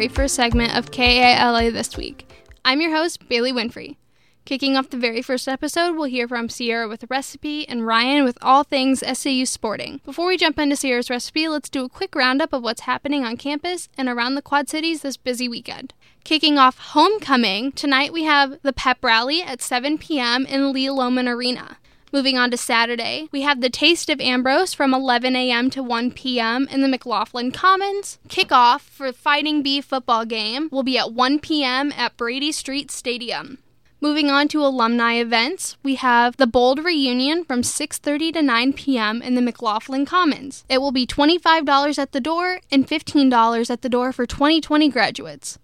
very first segment of KALA This Week. I'm your host, Bailey Winfrey. Kicking off the very first episode, we'll hear from Sierra with a recipe and Ryan with all things SAU sporting. Before we jump into Sierra's recipe, let's do a quick roundup of what's happening on campus and around the Quad Cities this busy weekend. Kicking off homecoming, tonight we have the pep rally at 7 p.m. in Lee Lohman Arena. Moving on to Saturday, we have the Taste of Ambrose from 11 a.m. to 1 p.m. in the McLaughlin Commons. Kickoff for Fighting Bee football game will be at 1 p.m. at Brady Street Stadium. Moving on to alumni events, we have the Bold reunion from 6:30 to 9 p.m. in the McLaughlin Commons. It will be $25 at the door and $15 at the door for 2020 graduates.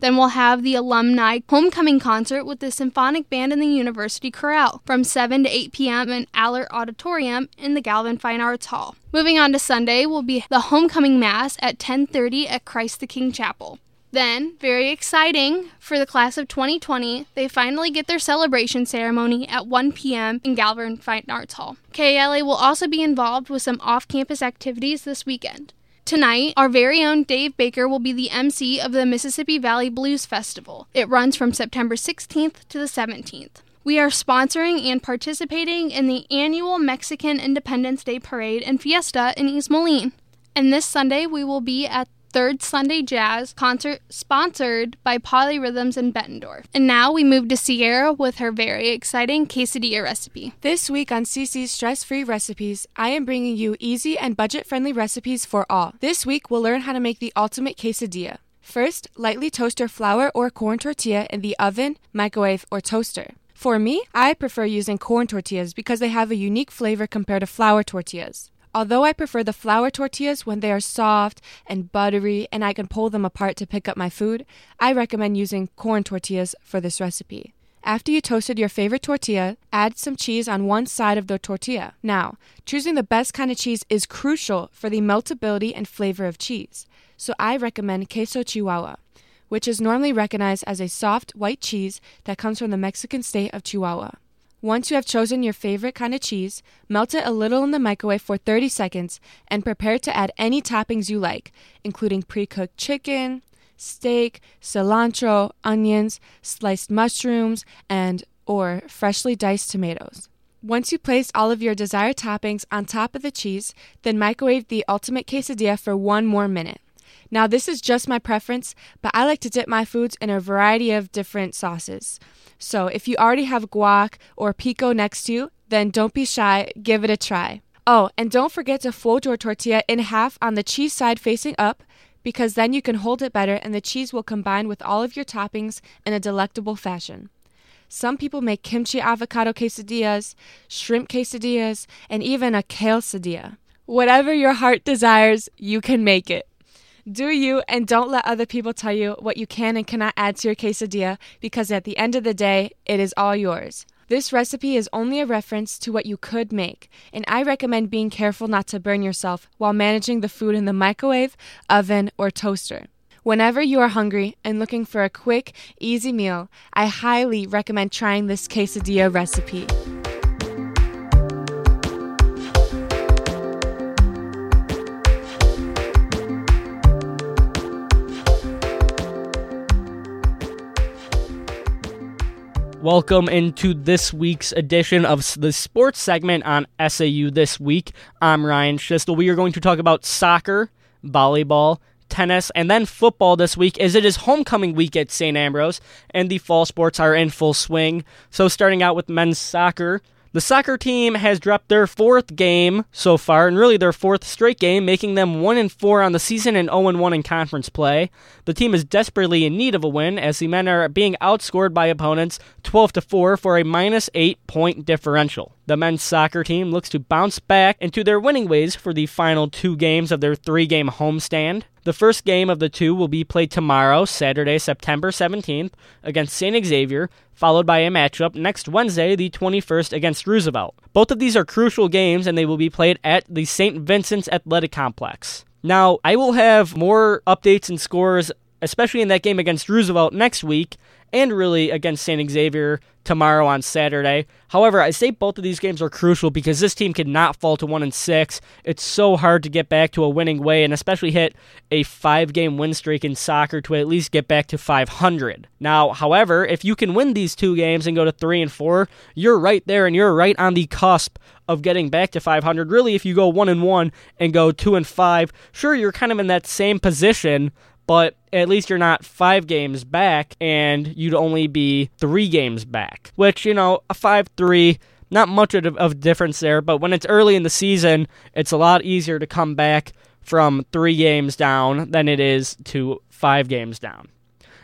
Then we'll have the alumni homecoming concert with the symphonic band and the University Chorale from 7 to 8 p.m. in Allaert Auditorium in the Galvin Fine Arts Hall. Moving on to Sunday will be the homecoming mass at 10:30 at Christ the King Chapel. Then, very exciting for the class of 2020, they finally get their celebration ceremony at 1 p.m. in Galvin Fine Arts Hall. KALA will also be involved with some off campus activities this weekend. Tonight, our very own Dave Baker will be the MC of the Mississippi Valley Blues Festival. It runs from September 16th to the 17th. We are sponsoring and participating in the annual Mexican Independence Day Parade and Fiesta in East Moline. And this Sunday, we will be at Third Sunday Jazz concert sponsored by Polyrhythms in Bettendorf. And now we move to Sierra with her very exciting quesadilla recipe. This week on CC's Stress Free Recipes, I am bringing you easy and budget friendly recipes for all. This week, we'll learn how to make the ultimate quesadilla. First, lightly toast your flour or corn tortilla in the oven, microwave, or toaster. For me, I prefer using corn tortillas because they have a unique flavor compared to flour tortillas. Although I prefer the flour tortillas when they are soft and buttery and I can pull them apart to pick up my food, I recommend using corn tortillas for this recipe. After you toasted your favorite tortilla, add some cheese on one side of the tortilla. Now, choosing the best kind of cheese is crucial for the meltability and flavor of cheese. So I recommend queso chihuahua, which is normally recognized as a soft white cheese that comes from the Mexican state of Chihuahua. Once you have chosen your favorite kind of cheese, melt it a little in the microwave for 30 seconds and prepare to add any toppings you like, including pre cooked chicken, steak, cilantro, onions, sliced mushrooms, and or freshly diced tomatoes. Once you place all of your desired toppings on top of the cheese, then microwave the ultimate quesadilla for one more minute. Now, this is just my preference, but I like to dip my foods in a variety of different sauces. So if you already have guac or pico next to you, then don't be shy, give it a try. Oh, and don't forget to fold your tortilla in half on the cheese side facing up because then you can hold it better and the cheese will combine with all of your toppings in a delectable fashion. Some people make kimchi avocado quesadillas, shrimp quesadillas, and even a kale quesadilla. Whatever your heart desires, you can make it. Do you, and don't let other people tell you what you can and cannot add to your quesadilla because at the end of the day, it is all yours. This recipe is only a reference to what you could make, and I recommend being careful not to burn yourself while managing the food in the microwave, oven, or toaster. Whenever you are hungry and looking for a quick, easy meal, I highly recommend trying this quesadilla recipe. Welcome into this week's edition of the sports segment on SAU This Week. I'm Ryan Schistel. We are going to talk about soccer, volleyball, tennis, and then football this week as it is homecoming week at St. Ambrose and the fall sports are in full swing. So, starting out with men's soccer, the soccer team has dropped their fourth game so far, and really their fourth straight game, making them 1 and 4 on the season and 0 and 1 in conference play. The team is desperately in need of a win, as the men are being outscored by opponents 12 to 4 for a minus 8 point differential. The men's soccer team looks to bounce back into their winning ways for the final two games of their three game homestand. The first game of the two will be played tomorrow, Saturday, September 17th, against St. Xavier, followed by a matchup next Wednesday, the 21st, against Roosevelt. Both of these are crucial games, and they will be played at the St. Vincent's Athletic Complex. Now, I will have more updates and scores especially in that game against Roosevelt next week and really against St. Xavier tomorrow on Saturday. However, I say both of these games are crucial because this team could not fall to 1 and 6. It's so hard to get back to a winning way and especially hit a 5-game win streak in soccer to at least get back to 500. Now, however, if you can win these two games and go to 3 and 4, you're right there and you're right on the cusp of getting back to 500. Really, if you go 1 and 1 and go 2 and 5, sure you're kind of in that same position, but at least you're not five games back and you'd only be three games back. Which, you know, a 5 3, not much of a difference there, but when it's early in the season, it's a lot easier to come back from three games down than it is to five games down.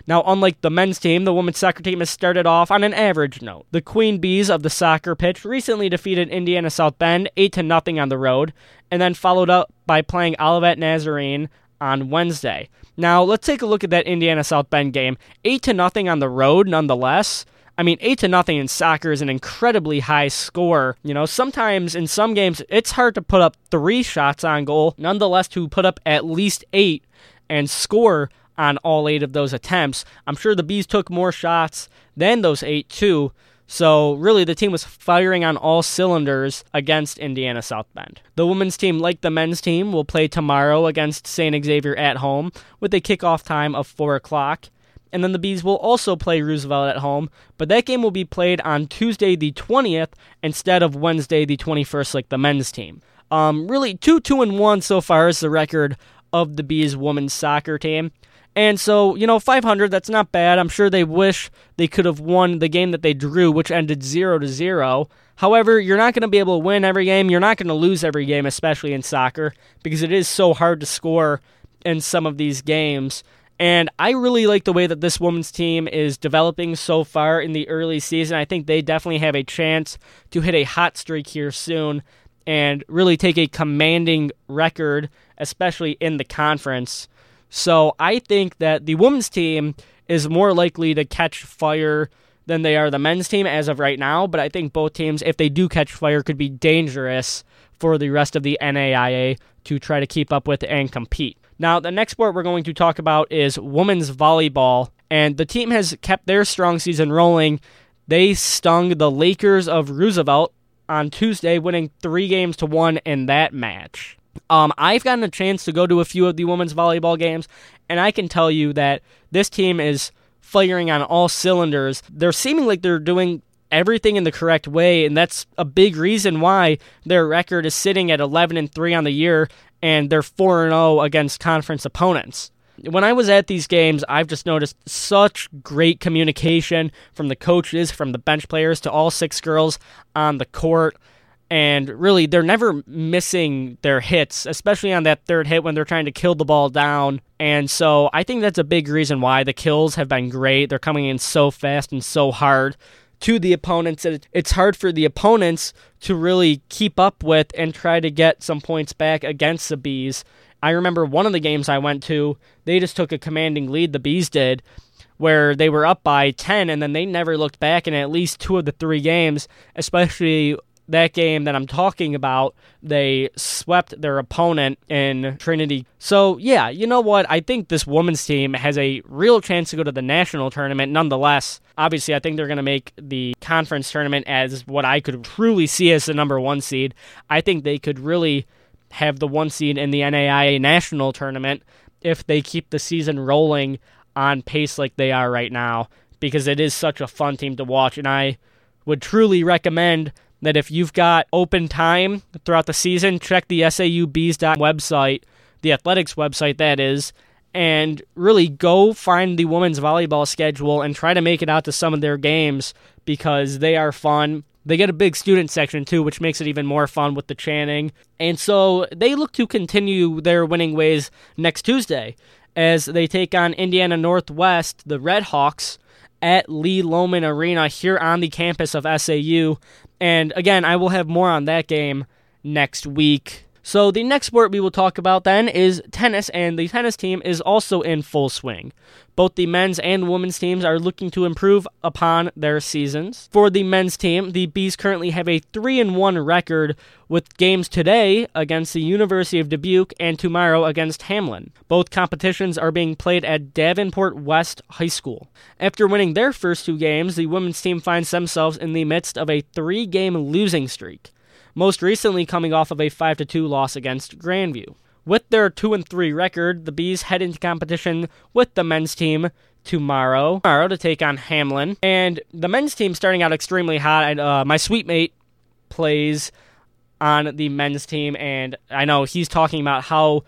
Now, unlike the men's team, the women's soccer team has started off on an average note. The Queen Bees of the soccer pitch recently defeated Indiana South Bend 8 to nothing on the road, and then followed up by playing Olivet Nazarene on Wednesday. Now, let's take a look at that Indiana South Bend game. 8 to nothing on the road nonetheless. I mean, 8 to nothing in soccer is an incredibly high score. You know, sometimes in some games it's hard to put up 3 shots on goal, nonetheless to put up at least 8 and score on all 8 of those attempts. I'm sure the Bees took more shots than those 8 too. So, really, the team was firing on all cylinders against Indiana South Bend. The women's team, like the men's team, will play tomorrow against St. Xavier at home with a kickoff time of 4 o'clock. And then the Bees will also play Roosevelt at home, but that game will be played on Tuesday the 20th instead of Wednesday the 21st, like the men's team. Um, really, 2 2 and 1 so far is the record of the Bees women's soccer team. And so, you know, 500, that's not bad. I'm sure they wish they could have won the game that they drew, which ended 0 to 0. However, you're not going to be able to win every game. You're not going to lose every game, especially in soccer, because it is so hard to score in some of these games. And I really like the way that this women's team is developing so far in the early season. I think they definitely have a chance to hit a hot streak here soon and really take a commanding record, especially in the conference. So I think that the women's team is more likely to catch fire than they are the men's team as of right now. But I think both teams, if they do catch fire, could be dangerous for the rest of the NAIA to try to keep up with and compete. Now, the next sport we're going to talk about is women's volleyball. And the team has kept their strong season rolling. They stung the Lakers of Roosevelt on Tuesday, winning three games to one in that match. Um, I've gotten a chance to go to a few of the women's volleyball games, and I can tell you that this team is firing on all cylinders. They're seeming like they're doing everything in the correct way, and that's a big reason why their record is sitting at 11 and 3 on the year, and they're 4 and 0 against conference opponents. When I was at these games, I've just noticed such great communication from the coaches, from the bench players to all six girls on the court and really they're never missing their hits, especially on that third hit when they're trying to kill the ball down. And so I think that's a big reason why the kills have been great. They're coming in so fast and so hard to the opponents that it's hard for the opponents to really keep up with and try to get some points back against the Bees. I remember one of the games I went to, they just took a commanding lead, the Bees did, where they were up by 10 and then they never looked back in at least two of the three games, especially that game that I'm talking about, they swept their opponent in Trinity. So, yeah, you know what? I think this women's team has a real chance to go to the national tournament nonetheless. Obviously, I think they're going to make the conference tournament as what I could truly see as the number one seed. I think they could really have the one seed in the NAIA national tournament if they keep the season rolling on pace like they are right now because it is such a fun team to watch and I would truly recommend that if you've got open time throughout the season, check the SAUBees website, the athletics website that is, and really go find the women's volleyball schedule and try to make it out to some of their games because they are fun. They get a big student section too, which makes it even more fun with the chanting. And so they look to continue their winning ways next Tuesday as they take on Indiana Northwest, the Red Hawks, at Lee Lohman Arena here on the campus of SAU. And again, I will have more on that game next week. So the next sport we will talk about then is tennis, and the tennis team is also in full swing. Both the men's and women's teams are looking to improve upon their seasons. For the men's team, the Bees currently have a 3 and 1 record with games today against the University of Dubuque and tomorrow against Hamline. Both competitions are being played at Davenport West High School. After winning their first two games, the women's team finds themselves in the midst of a 3-game losing streak most recently coming off of a 5 2 loss against Grandview. With their 2 and 3 record, the Bees head into competition with the men's team tomorrow, tomorrow to take on Hamline. And the men's team starting out extremely hot. And, uh, my suite mate plays on the men's team, and I know he's talking about how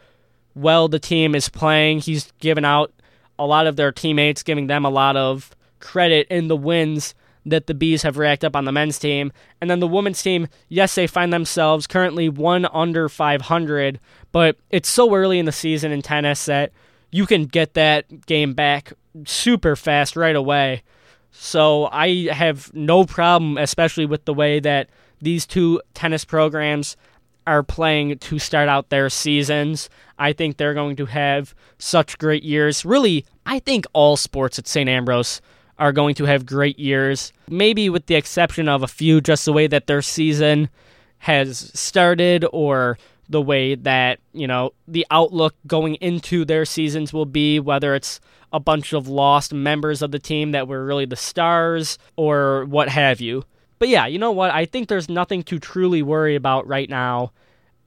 well the team is playing. He's given out a lot of their teammates, giving them a lot of credit in the wins that the Bees have racked up on the men's team. And then the women's team, yes, they find themselves currently one under 500, but it's so early in the season in tennis that you can get that game back super fast right away. So I have no problem, especially with the way that these two tennis programs are playing to start out their seasons. I think they're going to have such great years. Really, I think all sports at St. Ambrose are going to have great years, maybe with the exception of a few, just the way that their season has started or the way that, you know, the outlook going into their seasons will be, whether it's a bunch of lost members of the team that were really the stars or what have you. But yeah, you know what? I think there's nothing to truly worry about right now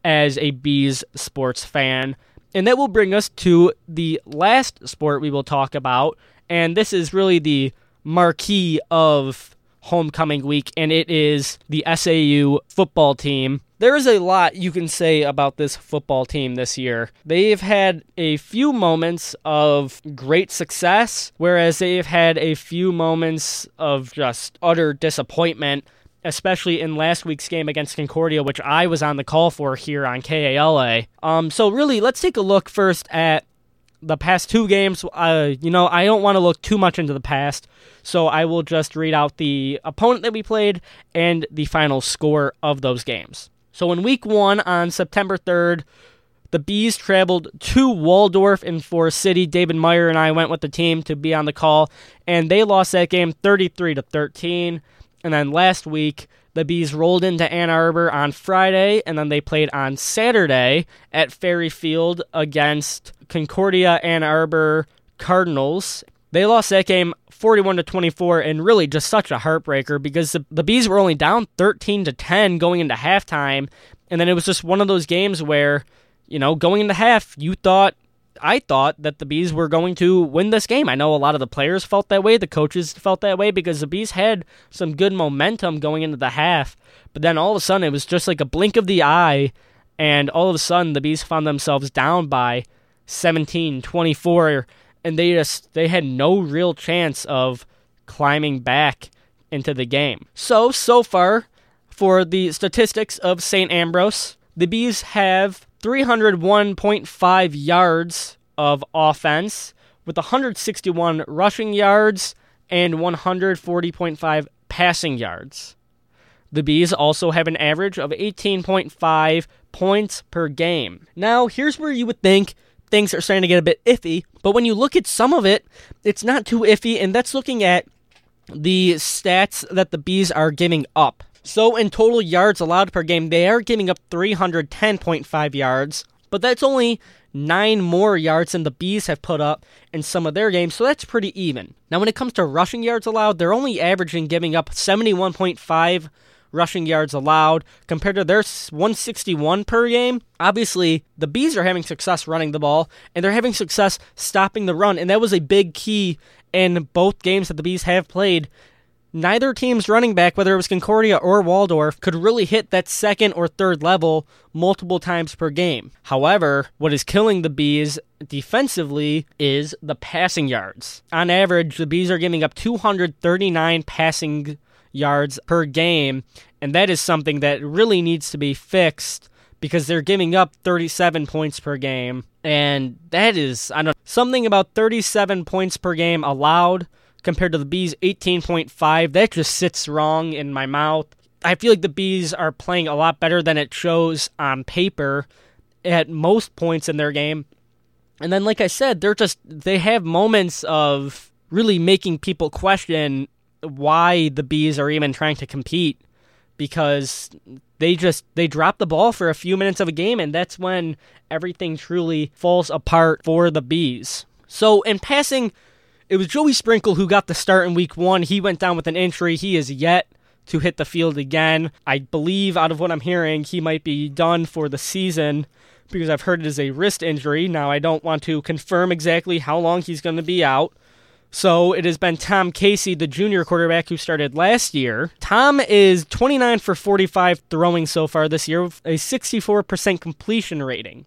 as a Bees sports fan. And that will bring us to the last sport we will talk about. And this is really the marquee of homecoming week, and it is the SAU football team. There is a lot you can say about this football team this year. They've had a few moments of great success, whereas they've had a few moments of just utter disappointment, especially in last week's game against Concordia, which I was on the call for here on KALA. Um, so, really, let's take a look first at the past two games, uh, you know, I don't want to look too much into the past, so I will just read out the opponent that we played and the final score of those games. So in week one on September 3rd, the Bees traveled to Waldorf in Forest City. David Meyer and I went with the team to be on the call, and they lost that game 33 to 13. And then last week, the Bees rolled into Ann Arbor on Friday, and then they played on Saturday at Ferry Field against Concordia Ann Arbor Cardinals. They lost that game 41 to 24 and really just such a heartbreaker because the, the Bees were only down 13 to 10 going into halftime and then it was just one of those games where you know going into half you thought I thought that the Bees were going to win this game. I know a lot of the players felt that way, the coaches felt that way because the Bees had some good momentum going into the half, but then all of a sudden it was just like a blink of the eye and all of a sudden the Bees found themselves down by 17, 24, and they just they had no real chance of climbing back into the game. So so far for the statistics of St. Ambrose, the Bees have 301.5 yards of offense with 161 rushing yards and 140.5 passing yards. The Bees also have an average of 18.5 points per game. Now, here's where you would think things are starting to get a bit iffy. But when you look at some of it, it's not too iffy, and that's looking at the stats that the Bees are giving up. So, in total yards allowed per game, they are giving up 310.5 yards, but that's only nine more yards than the Bees have put up in some of their games, so that's pretty even. Now, when it comes to rushing yards allowed, they're only averaging giving up 71.5 rushing yards allowed compared to their 161 per game. Obviously, the Bees are having success running the ball and they're having success stopping the run, and that was a big key in both games that the Bees have played. Neither team's running back, whether it was Concordia or Waldorf, could really hit that second or third level multiple times per game. However, what is killing the Bees defensively is the passing yards. On average, the Bees are giving up 239 passing yards per game, and that is something that really needs to be fixed because they're giving up 37 points per game, and that is I don't know, something about 37 points per game allowed compared to the Bees 18.5. That just sits wrong in my mouth. I feel like the Bees are playing a lot better than it shows on paper at most points in their game. And then, like I said, they're just, they have moments of really making people question why the Bees are even trying to compete because they just they drop the ball for a few minutes of a game and that's when everything truly falls apart for the bees so in passing it was joey sprinkle who got the start in week one. He went down with an injury. He is yet to hit the field again. I believe out of what i'm hearing he might be done for the season because i've heard it is a wrist injury. Now i don't want to confirm exactly how long he's going to be out. So it has been Tom Casey, the junior quarterback who started last year. Tom is 29 for 45 throwing so far this year, with a 64% completion rating.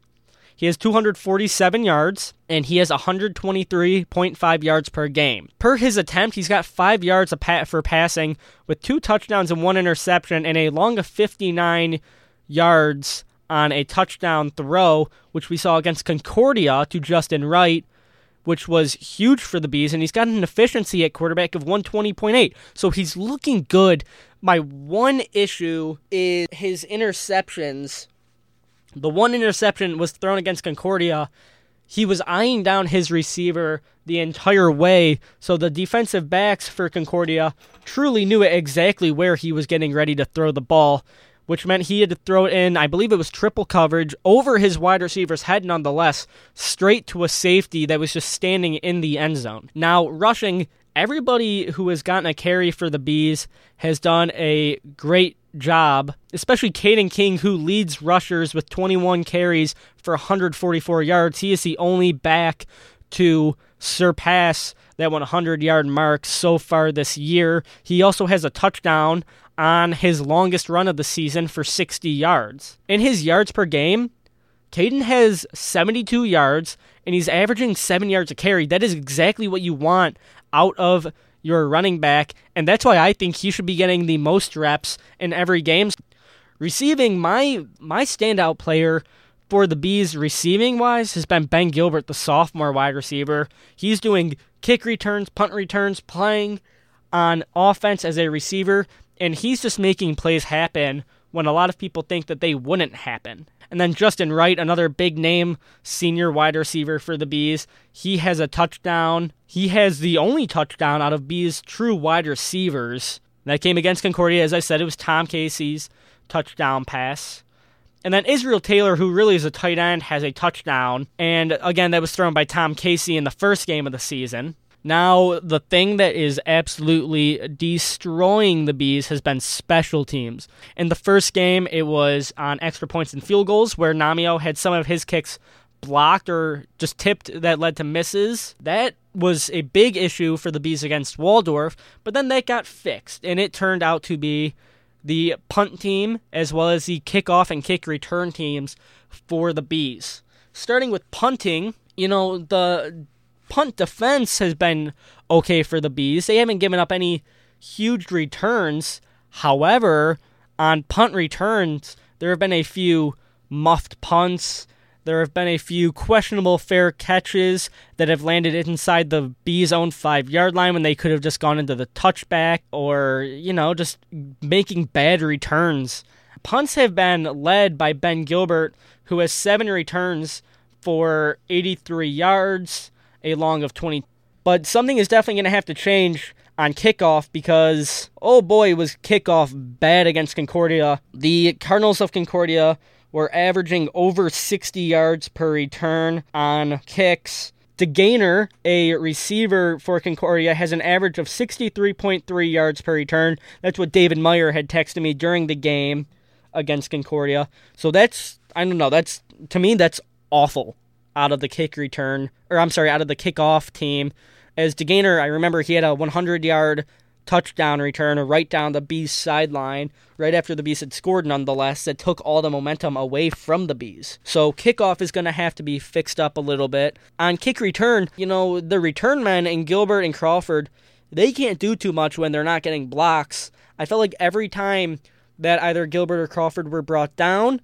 He has 247 yards and he has 123.5 yards per game. Per his attempt, he's got 5 yards for passing with 2 touchdowns and 1 interception and a long of 59 yards on a touchdown throw, which we saw against Concordia to Justin Wright which was huge for the Bees, and he's got an efficiency at quarterback of 120.8. So he's looking good. My one issue is his interceptions. The one interception was thrown against Concordia. He was eyeing down his receiver the entire way, so the defensive backs for Concordia truly knew exactly where he was getting ready to throw the ball which meant he had to throw it in, I believe it was triple coverage, over his wide receiver's head nonetheless, straight to a safety that was just standing in the end zone. Now, rushing, everybody who has gotten a carry for the Bees has done a great job, especially Caden King, who leads rushers with 21 carries for 144 yards. He is the only back to surpass that 100 yard mark so far this year. He also has a touchdown on his longest run of the season for 60 yards. In his yards per game, Caden has 72 yards and he's averaging 7 yards a carry. That is exactly what you want out of your running back, and that's why I think he should be getting the most reps in every game. Receiving my my standout player for the Bees receiving wise has been Ben Gilbert, the sophomore wide receiver. He's doing kick returns, punt returns, playing on offense as a receiver and he's just making plays happen when a lot of people think that they wouldn't happen. And then Justin Wright, another big name senior wide receiver for the Bees, he has a touchdown. He has the only touchdown out of Bees' true wide receivers. That came against Concordia. As I said, it was Tom Casey's touchdown pass. And then Israel Taylor, who really is a tight end, has a touchdown. And again, that was thrown by Tom Casey in the first game of the season. Now, the thing that is absolutely destroying the Bees has been special teams. In the first game, it was on extra points and field goals, where Namio had some of his kicks blocked or just tipped that led to misses. That was a big issue for the Bees against Waldorf, but then that got fixed, and it turned out to be the punt team as well as the kickoff and kick return teams for the Bees. Starting with punting, you know, the punt defense has been okay for the Bees. They haven't given up any huge returns. However, on punt returns, there have been a few muffed punts. There have been a few questionable fair catches that have landed inside the Bees' own five yard line when they could have just gone into the touchback or, you know, just making bad returns. Punts have been led by Ben Gilbert, who has seven returns for 83 yards a long of 20. But something is definitely going to have to change on kickoff because, oh boy, was kickoff bad against Concordia. The Cardinals of Concordia were averaging over 60 yards per return on kicks. DeGainer, a receiver for Concordia, has an average of 63.3 yards per return. That's what David Meyer had texted me during the game against Concordia. So that's, I don't know, that's, to me, that's awful out of the kick return, or I'm sorry, out of the kickoff team. As DeGainer, I remember he had a 100 yard touchdown return right down the Bees sideline right after the Bees had scored, nonetheless, that took all the momentum away from the Bees. So kickoff is going to have to be fixed up a little bit. On kick return, you know, the return men in Gilbert and Crawford, they can't do too much when they're not getting blocks. I felt like every time that either Gilbert or Crawford were brought down,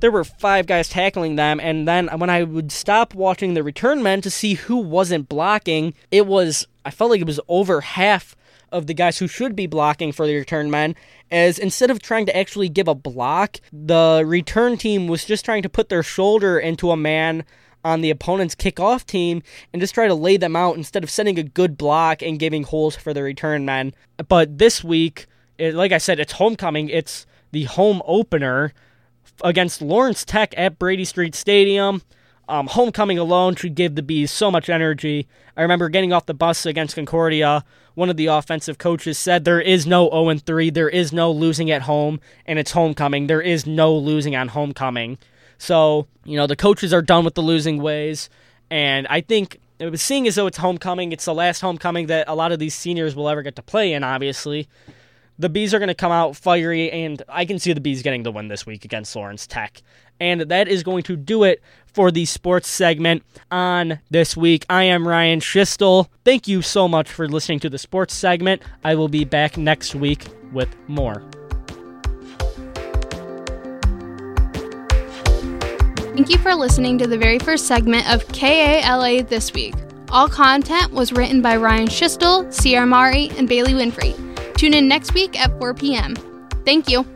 there were five guys tackling them, and then when I would stop watching the return men to see who wasn't blocking, it was I felt like it was over half of the guys who should be blocking for the return men, as instead of trying to actually give a block, the return team was just trying to put their shoulder into a man on the opponent's kickoff team and just try to lay them out instead of setting a good block and giving holes for the return men. But this week, it, like I said, it's homecoming. It's the home opener against Lawrence Tech at Brady Street Stadium. Um, homecoming alone should give the Bees so much energy. I remember getting off the bus against Concordia. One of the offensive coaches said there is no 0 3, there is no losing at home, and it's homecoming. There is no losing on homecoming. So, you know, the coaches are done with the losing ways. And I think, it was seeing as though it's homecoming, it's the last homecoming that a lot of these seniors will ever get to play in, obviously. The Bees are going to come out fiery, and I can see the Bees getting the win this week against Lawrence Tech. And that is going to do it for the sports segment on this week. I am Ryan Schistel. Thank you so much for listening to the sports segment. I will be back next week with more. Thank you for listening to the very first segment of KALA This Week. All content was written by Ryan Schistel, Sierra Mari, and Bailey Winfrey. Tune in next week at 4 p.m. Thank you.